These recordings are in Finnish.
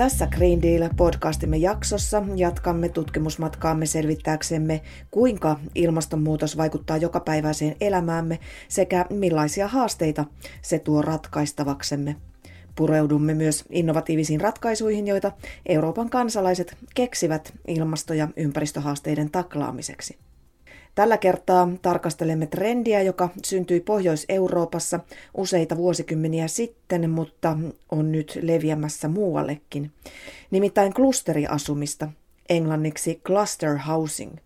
Tässä Green Deal-podcastimme jaksossa jatkamme tutkimusmatkaamme selvittääksemme, kuinka ilmastonmuutos vaikuttaa jokapäiväiseen elämäämme sekä millaisia haasteita se tuo ratkaistavaksemme. Pureudumme myös innovatiivisiin ratkaisuihin, joita Euroopan kansalaiset keksivät ilmasto- ja ympäristöhaasteiden taklaamiseksi. Tällä kertaa tarkastelemme trendiä, joka syntyi Pohjois-Euroopassa useita vuosikymmeniä sitten, mutta on nyt leviämässä muuallekin. Nimittäin klusteriasumista, englanniksi cluster housing.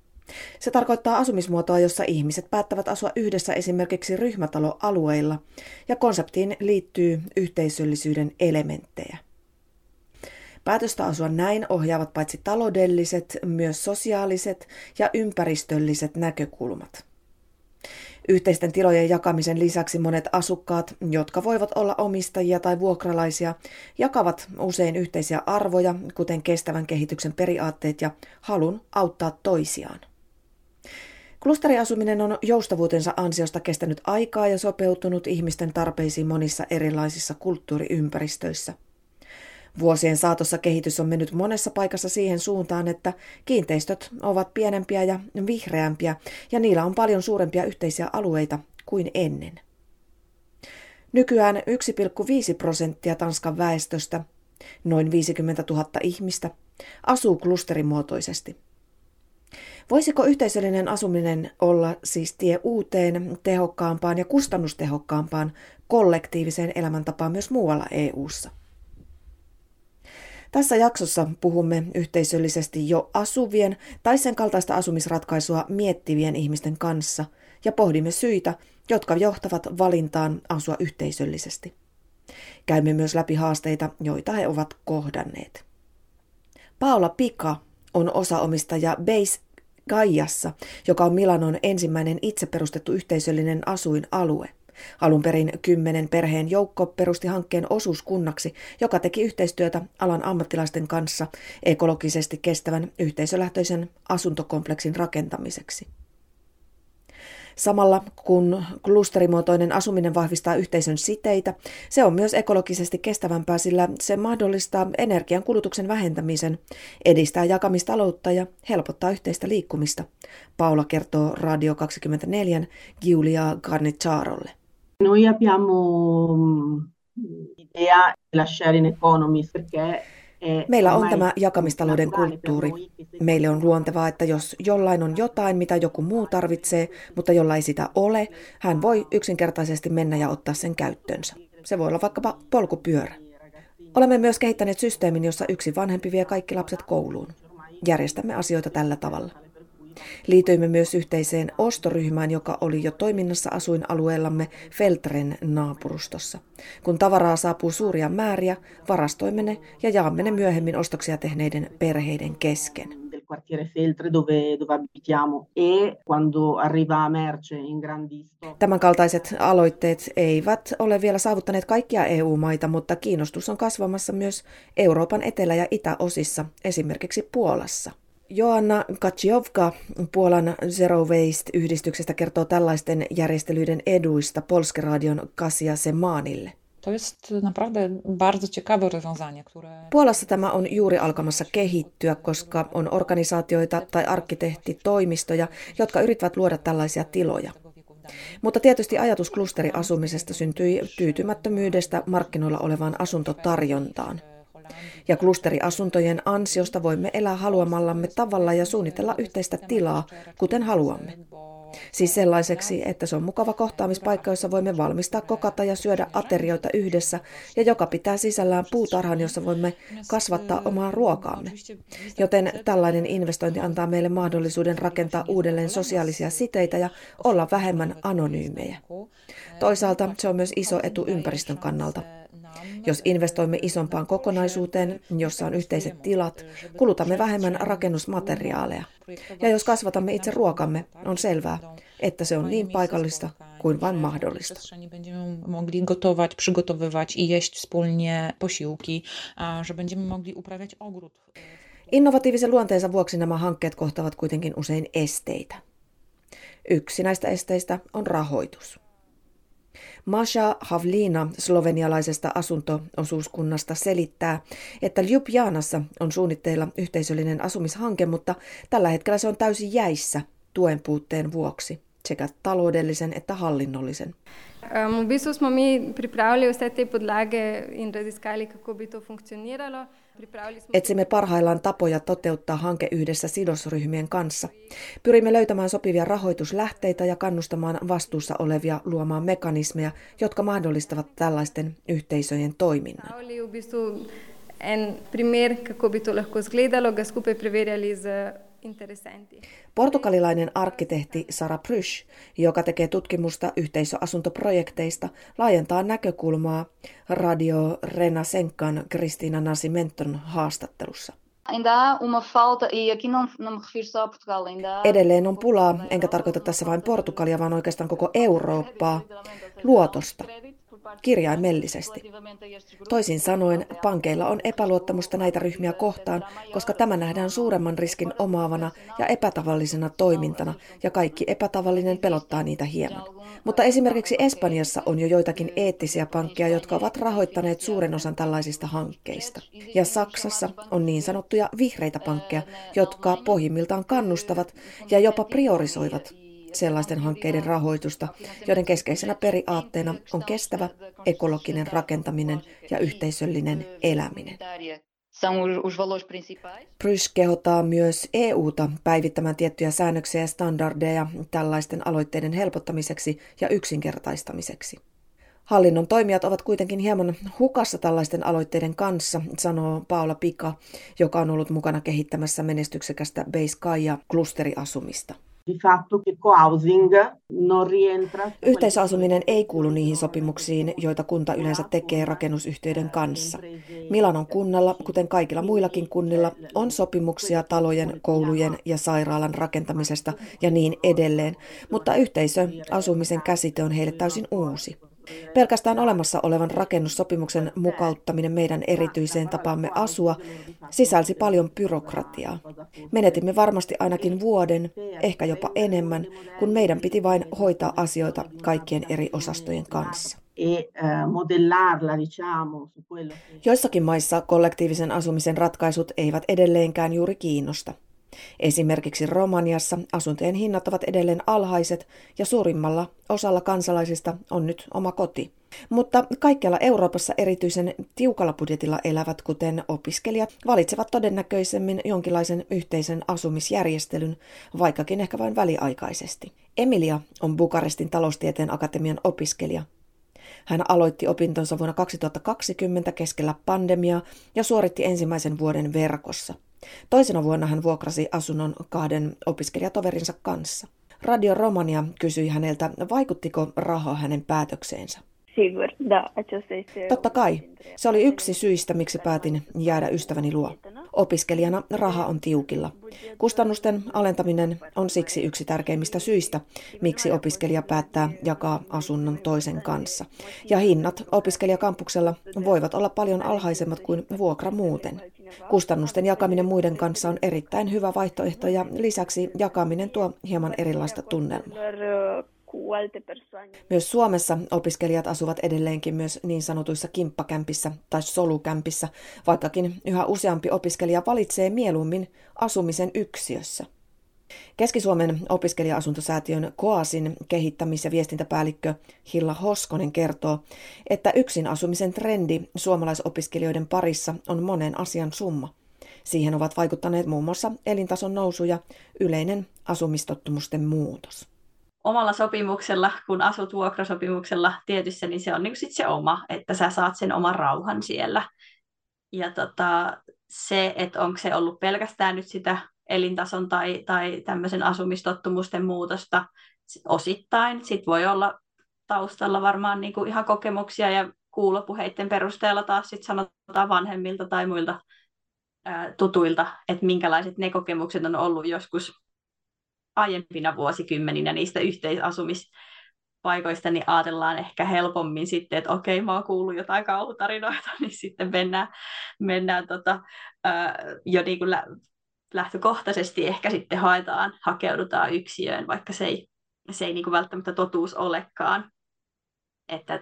Se tarkoittaa asumismuotoa, jossa ihmiset päättävät asua yhdessä esimerkiksi ryhmätaloalueilla, ja konseptiin liittyy yhteisöllisyyden elementtejä. Päätöstä asua näin ohjaavat paitsi taloudelliset, myös sosiaaliset ja ympäristölliset näkökulmat. Yhteisten tilojen jakamisen lisäksi monet asukkaat, jotka voivat olla omistajia tai vuokralaisia, jakavat usein yhteisiä arvoja, kuten kestävän kehityksen periaatteet ja halun auttaa toisiaan. Klusteriasuminen on joustavuutensa ansiosta kestänyt aikaa ja sopeutunut ihmisten tarpeisiin monissa erilaisissa kulttuuriympäristöissä – Vuosien saatossa kehitys on mennyt monessa paikassa siihen suuntaan, että kiinteistöt ovat pienempiä ja vihreämpiä ja niillä on paljon suurempia yhteisiä alueita kuin ennen. Nykyään 1,5 prosenttia Tanskan väestöstä, noin 50 000 ihmistä, asuu klusterimuotoisesti. Voisiko yhteisöllinen asuminen olla siis tie uuteen, tehokkaampaan ja kustannustehokkaampaan kollektiiviseen elämäntapaan myös muualla EU:ssa? Tässä jaksossa puhumme yhteisöllisesti jo asuvien tai sen kaltaista asumisratkaisua miettivien ihmisten kanssa ja pohdimme syitä, jotka johtavat valintaan asua yhteisöllisesti. Käymme myös läpi haasteita, joita he ovat kohdanneet. Paula Pika on osaomistaja Base Gaiassa, joka on Milanon ensimmäinen itse perustettu yhteisöllinen asuinalue – Alun perin kymmenen perheen joukko perusti hankkeen osuuskunnaksi, joka teki yhteistyötä alan ammattilaisten kanssa ekologisesti kestävän yhteisölähtöisen asuntokompleksin rakentamiseksi. Samalla kun klusterimuotoinen asuminen vahvistaa yhteisön siteitä, se on myös ekologisesti kestävämpää, sillä se mahdollistaa energian kulutuksen vähentämisen, edistää jakamistaloutta ja helpottaa yhteistä liikkumista. Paula kertoo Radio 24 Giulia Garnicarolle. Noi abbiamo idea della sharing economy perché Meillä on tämä jakamistalouden kulttuuri. Meille on luontevaa, että jos jollain on jotain, mitä joku muu tarvitsee, mutta jolla ei sitä ole, hän voi yksinkertaisesti mennä ja ottaa sen käyttöönsä. Se voi olla vaikkapa polkupyörä. Olemme myös kehittäneet systeemin, jossa yksi vanhempi vie kaikki lapset kouluun. Järjestämme asioita tällä tavalla. Liityimme myös yhteiseen ostoryhmään, joka oli jo toiminnassa asuinalueellamme Feltren naapurustossa. Kun tavaraa saapuu suuria määriä, varastoimme ne ja jaamme ne myöhemmin ostoksia tehneiden perheiden kesken. E Tämänkaltaiset aloitteet eivät ole vielä saavuttaneet kaikkia EU-maita, mutta kiinnostus on kasvamassa myös Euroopan etelä- ja itäosissa, esimerkiksi Puolassa. Joanna Kaciowka Puolan Zero Waste-yhdistyksestä kertoo tällaisten järjestelyiden eduista Polskeradion Kasia Semaanille. Puolassa tämä on juuri alkamassa kehittyä, koska on organisaatioita tai arkkitehtitoimistoja, jotka yrittävät luoda tällaisia tiloja. Mutta tietysti ajatus klusteriasumisesta syntyi tyytymättömyydestä markkinoilla olevaan asuntotarjontaan – ja klusteriasuntojen ansiosta voimme elää haluamallamme tavalla ja suunnitella yhteistä tilaa, kuten haluamme. Siis sellaiseksi, että se on mukava kohtaamispaikka, jossa voimme valmistaa, kokata ja syödä aterioita yhdessä, ja joka pitää sisällään puutarhan, jossa voimme kasvattaa omaa ruokaamme. Joten tällainen investointi antaa meille mahdollisuuden rakentaa uudelleen sosiaalisia siteitä ja olla vähemmän anonyymejä. Toisaalta se on myös iso etu ympäristön kannalta. Jos investoimme isompaan kokonaisuuteen, jossa on yhteiset tilat, kulutamme vähemmän rakennusmateriaaleja. Ja jos kasvatamme itse ruokamme, on selvää, että se on niin paikallista kuin vain mahdollista. Innovatiivisen luonteensa vuoksi nämä hankkeet kohtavat kuitenkin usein esteitä. Yksi näistä esteistä on rahoitus. Masha Havlina slovenialaisesta asuntoosuuskunnasta selittää, että Ljubljanassa on suunnitteilla yhteisöllinen asumishanke, mutta tällä hetkellä se on täysin jäissä tuen puutteen vuoksi, sekä taloudellisen että hallinnollisen. V bistvu smo mi pripravili vse te podlage in raziskali, kako bi to funkcioniralo. Etsimme parhaillaan tapoja toteuttaa hanke yhdessä sidosryhmien kanssa. Pyrimme löytämään sopivia rahoituslähteitä ja kannustamaan vastuussa olevia luomaan mekanismeja, jotka mahdollistavat tällaisten yhteisöjen toiminnan. Portugalilainen arkkitehti Sara Prysch, joka tekee tutkimusta yhteisöasuntoprojekteista, laajentaa näkökulmaa Radio Renasenkan Kristiina Nasimenton haastattelussa. E Edelleen on pulaa, enkä tarkoita tässä vain Portugalia, vaan oikeastaan koko Eurooppaa, luotosta kirjaimellisesti. Toisin sanoen, pankeilla on epäluottamusta näitä ryhmiä kohtaan, koska tämä nähdään suuremman riskin omaavana ja epätavallisena toimintana, ja kaikki epätavallinen pelottaa niitä hieman. Mutta esimerkiksi Espanjassa on jo joitakin eettisiä pankkeja, jotka ovat rahoittaneet suuren osan tällaisista hankkeista. Ja Saksassa on niin sanottuja vihreitä pankkeja, jotka pohjimmiltaan kannustavat ja jopa priorisoivat sellaisten hankkeiden rahoitusta, joiden keskeisenä periaatteena on kestävä ekologinen rakentaminen ja yhteisöllinen eläminen. Prys kehottaa myös EUta päivittämään tiettyjä säännöksiä ja standardeja tällaisten aloitteiden helpottamiseksi ja yksinkertaistamiseksi. Hallinnon toimijat ovat kuitenkin hieman hukassa tällaisten aloitteiden kanssa, sanoo Paula Pika, joka on ollut mukana kehittämässä menestyksekästä Base Kaija-klusteriasumista. Yhteisöasuminen ei kuulu niihin sopimuksiin, joita kunta yleensä tekee rakennusyhtiöiden kanssa. Milanon kunnalla, kuten kaikilla muillakin kunnilla, on sopimuksia talojen, koulujen ja sairaalan rakentamisesta ja niin edelleen, mutta yhteisöasumisen käsite on heille täysin uusi. Pelkästään olemassa olevan rakennussopimuksen mukauttaminen meidän erityiseen tapaamme asua sisälsi paljon byrokratiaa. Menetimme varmasti ainakin vuoden, ehkä jopa enemmän, kun meidän piti vain hoitaa asioita kaikkien eri osastojen kanssa. E, eh, Joissakin maissa kollektiivisen asumisen ratkaisut eivät edelleenkään juuri kiinnosta. Esimerkiksi Romaniassa asuntojen hinnat ovat edelleen alhaiset ja suurimmalla osalla kansalaisista on nyt oma koti. Mutta kaikkialla Euroopassa erityisen tiukalla budjetilla elävät, kuten opiskelijat, valitsevat todennäköisemmin jonkinlaisen yhteisen asumisjärjestelyn, vaikkakin ehkä vain väliaikaisesti. Emilia on Bukarestin taloustieteen akatemian opiskelija. Hän aloitti opintonsa vuonna 2020 keskellä pandemiaa ja suoritti ensimmäisen vuoden verkossa. Toisena vuonna hän vuokrasi asunnon kahden opiskelijatoverinsa kanssa. Radio Romania kysyi häneltä, vaikuttiko raha hänen päätökseensä. Totta kai. Se oli yksi syistä, miksi päätin jäädä ystäväni luo. Opiskelijana raha on tiukilla. Kustannusten alentaminen on siksi yksi tärkeimmistä syistä, miksi opiskelija päättää jakaa asunnon toisen kanssa. Ja hinnat opiskelijakampuksella voivat olla paljon alhaisemmat kuin vuokra muuten. Kustannusten jakaminen muiden kanssa on erittäin hyvä vaihtoehto ja lisäksi jakaminen tuo hieman erilaista tunnelmaa. Myös Suomessa opiskelijat asuvat edelleenkin myös niin sanotuissa kimppakämpissä tai solukämpissä, vaikkakin yhä useampi opiskelija valitsee mieluummin asumisen yksiössä. Keski-Suomen opiskelija-asuntosäätiön Koasin kehittämis- ja viestintäpäällikkö Hilla Hoskonen kertoo, että yksin asumisen trendi suomalaisopiskelijoiden parissa on monen asian summa. Siihen ovat vaikuttaneet muun muassa elintason nousu ja yleinen asumistottumusten muutos omalla sopimuksella, kun asut vuokrasopimuksella tietyssä, niin se on niin sit se oma, että sä saat sen oman rauhan siellä. Ja tota, se, että onko se ollut pelkästään nyt sitä elintason tai, tai tämmöisen asumistottumusten muutosta osittain. Sitten voi olla taustalla varmaan niin kuin ihan kokemuksia ja kuulopuheiden perusteella taas sit sanotaan vanhemmilta tai muilta ää, tutuilta, että minkälaiset ne kokemukset on ollut joskus aiempina vuosikymmeninä niistä yhteisasumispaikoista, niin ajatellaan ehkä helpommin sitten, että okei, mä oon kuullut jotain kauhutarinoita, niin sitten mennään, mennään tota, ää, jo niin kuin lä- lähtökohtaisesti ehkä sitten haetaan, hakeudutaan yksiöön, vaikka se ei, se ei niin kuin välttämättä totuus olekaan. että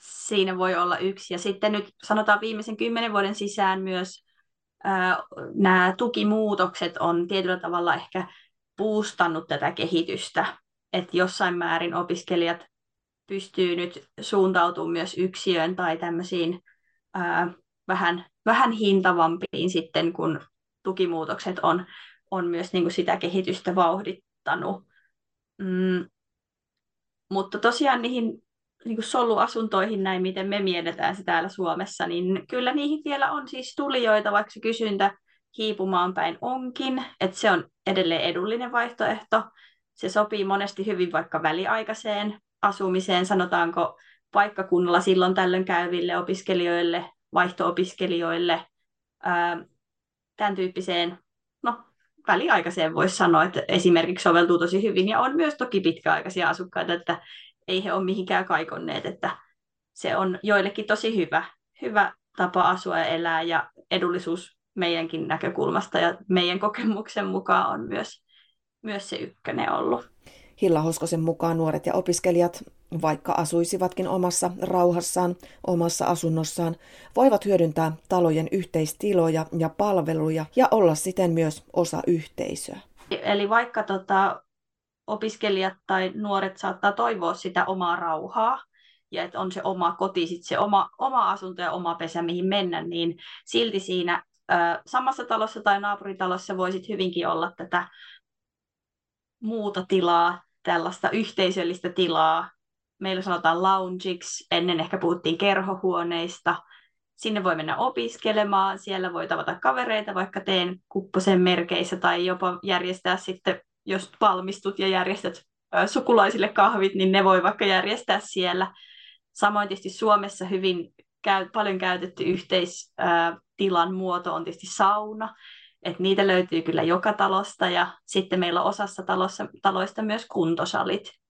siinä voi olla yksi. Ja sitten nyt sanotaan viimeisen kymmenen vuoden sisään myös ää, nämä tukimuutokset on tietyllä tavalla ehkä puustannut tätä kehitystä, että jossain määrin opiskelijat pystyy nyt suuntautumaan myös yksiöön tai tämmöisiin ää, vähän, vähän hintavampiin sitten, kun tukimuutokset on, on myös niin kuin sitä kehitystä vauhdittanut. Mm, mutta tosiaan niihin niin kuin soluasuntoihin näin, miten me mietitään se täällä Suomessa, niin kyllä niihin vielä on siis tulijoita, vaikka se kysyntä hiipumaan päin onkin, että se on edelleen edullinen vaihtoehto. Se sopii monesti hyvin vaikka väliaikaiseen asumiseen, sanotaanko paikkakunnalla silloin tällöin käyville opiskelijoille, vaihto-opiskelijoille, ää, tämän tyyppiseen, no väliaikaiseen voisi sanoa, että esimerkiksi soveltuu tosi hyvin ja on myös toki pitkäaikaisia asukkaita, että ei he ole mihinkään kaikonneet, että se on joillekin tosi hyvä, hyvä tapa asua ja elää ja edullisuus meidänkin näkökulmasta ja meidän kokemuksen mukaan on myös, myös se ykkönen ollut. Hilla Hoskosen mukaan nuoret ja opiskelijat, vaikka asuisivatkin omassa rauhassaan, omassa asunnossaan, voivat hyödyntää talojen yhteistiloja ja palveluja ja olla siten myös osa yhteisöä. Eli vaikka tota, opiskelijat tai nuoret saattaa toivoa sitä omaa rauhaa, ja että on se oma koti, sit se oma, oma asunto ja oma pesä, mihin mennä, niin silti siinä ö, samassa talossa tai naapuritalossa voisit hyvinkin olla tätä muuta tilaa, tällaista yhteisöllistä tilaa. Meillä sanotaan loungeiksi, ennen ehkä puhuttiin kerhohuoneista. Sinne voi mennä opiskelemaan, siellä voi tavata kavereita vaikka teen kupposen merkeissä tai jopa järjestää sitten, jos valmistut ja järjestät sukulaisille kahvit, niin ne voi vaikka järjestää siellä. Samoin tietysti Suomessa hyvin käy, paljon käytetty yhteistilan muoto on tietysti sauna, että niitä löytyy kyllä joka talosta ja sitten meillä on osassa talossa, taloista myös kuntosalit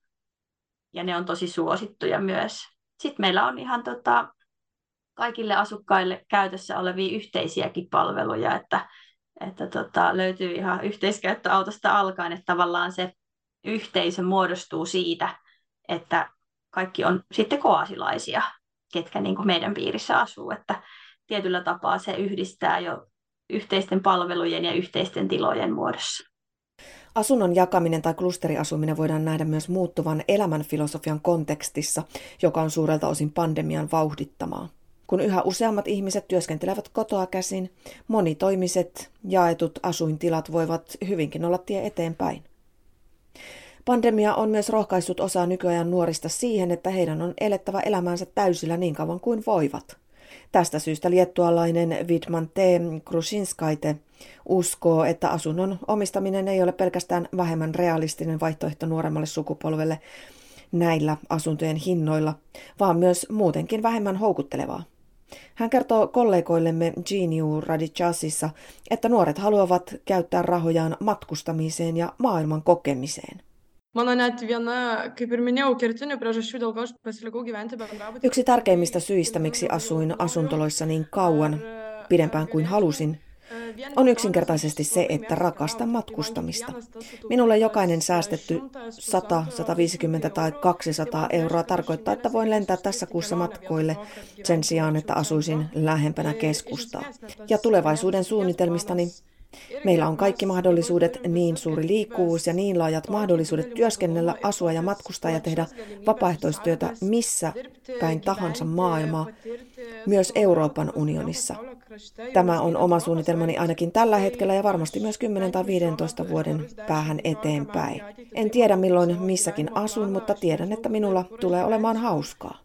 ja ne on tosi suosittuja myös. Sitten meillä on ihan tota, kaikille asukkaille käytössä olevia yhteisiäkin palveluja, että, että tota, löytyy ihan yhteiskäyttöautosta alkaen, että tavallaan se yhteisö muodostuu siitä, että kaikki on sitten koasilaisia, ketkä niin kuin meidän piirissä asuu, että tietyllä tapaa se yhdistää jo yhteisten palvelujen ja yhteisten tilojen muodossa. Asunnon jakaminen tai klusteriasuminen voidaan nähdä myös muuttuvan elämänfilosofian kontekstissa, joka on suurelta osin pandemian vauhdittamaa. Kun yhä useammat ihmiset työskentelevät kotoa käsin, monitoimiset jaetut asuintilat voivat hyvinkin olla tie eteenpäin. Pandemia on myös rohkaissut osaa nykyajan nuorista siihen, että heidän on elettävä elämäänsä täysillä niin kauan kuin voivat. Tästä syystä liettualainen Vidman T. Krusinskaite uskoo, että asunnon omistaminen ei ole pelkästään vähemmän realistinen vaihtoehto nuoremmalle sukupolvelle näillä asuntojen hinnoilla, vaan myös muutenkin vähemmän houkuttelevaa. Hän kertoo kollegoillemme Geniu Radicasissa, että nuoret haluavat käyttää rahojaan matkustamiseen ja maailman kokemiseen. Mano net viena, kaip ir minėjau, kertinių priežasčių, dėl ko aš pasilikau gyventi bendrabutį. Yksi tärkeimmistä syistä, miksi asuin asuntoloissa niin kauan, pidempään kuin halusin, on yksinkertaisesti se, että rakastan matkustamista. Minulle jokainen säästetty 100, 150 tai 200 euroa tarkoittaa, että voin lentää tässä kuussa matkoille sen sijaan, että asuisin lähempänä keskustaa. Ja tulevaisuuden suunnitelmistani Meillä on kaikki mahdollisuudet, niin suuri liikkuvuus ja niin laajat mahdollisuudet työskennellä, asua ja matkustaa ja tehdä vapaaehtoistyötä missä päin tahansa maailmaa, myös Euroopan unionissa. Tämä on oma suunnitelmani ainakin tällä hetkellä ja varmasti myös 10 tai 15 vuoden päähän eteenpäin. En tiedä milloin missäkin asun, mutta tiedän, että minulla tulee olemaan hauskaa.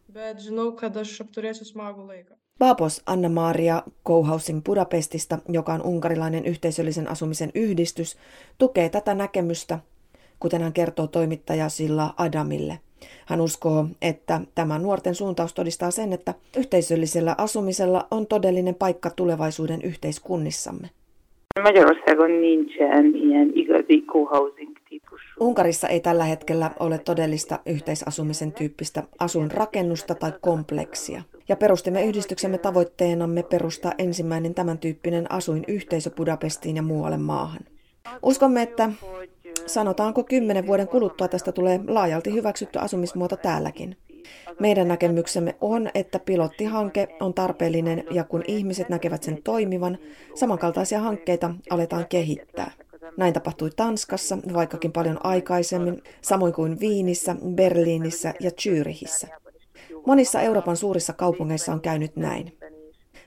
Babos Anna-Maria Kouhausing Budapestista, joka on unkarilainen yhteisöllisen asumisen yhdistys, tukee tätä näkemystä, kuten hän kertoo toimittaja Silla Adamille. Hän uskoo, että tämä nuorten suuntaus todistaa sen, että yhteisöllisellä asumisella on todellinen paikka tulevaisuuden yhteiskunnissamme. Unkarissa ei tällä hetkellä ole todellista yhteisasumisen tyyppistä asuinrakennusta tai kompleksia ja perustimme yhdistyksemme tavoitteenamme perustaa ensimmäinen tämän tyyppinen asuinyhteisö Budapestiin ja muualle maahan. Uskomme, että sanotaanko kymmenen vuoden kuluttua tästä tulee laajalti hyväksytty asumismuoto täälläkin. Meidän näkemyksemme on, että pilottihanke on tarpeellinen ja kun ihmiset näkevät sen toimivan, samankaltaisia hankkeita aletaan kehittää. Näin tapahtui Tanskassa, vaikkakin paljon aikaisemmin, samoin kuin Viinissä, Berliinissä ja Zyrihissä. Monissa Euroopan suurissa kaupungeissa on käynyt näin.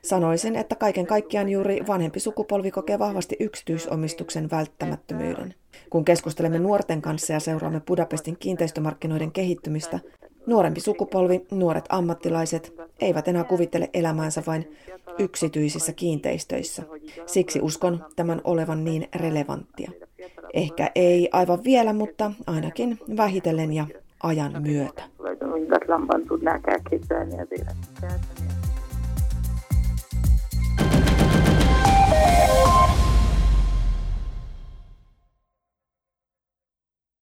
Sanoisin, että kaiken kaikkiaan juuri vanhempi sukupolvi kokee vahvasti yksityisomistuksen välttämättömyyden. Kun keskustelemme nuorten kanssa ja seuraamme Budapestin kiinteistömarkkinoiden kehittymistä, nuorempi sukupolvi, nuoret ammattilaiset, eivät enää kuvittele elämäänsä vain yksityisissä kiinteistöissä. Siksi uskon tämän olevan niin relevanttia. Ehkä ei aivan vielä, mutta ainakin vähitellen ja ajan myötä. ingatlanban tudnák elképzelni az életüket.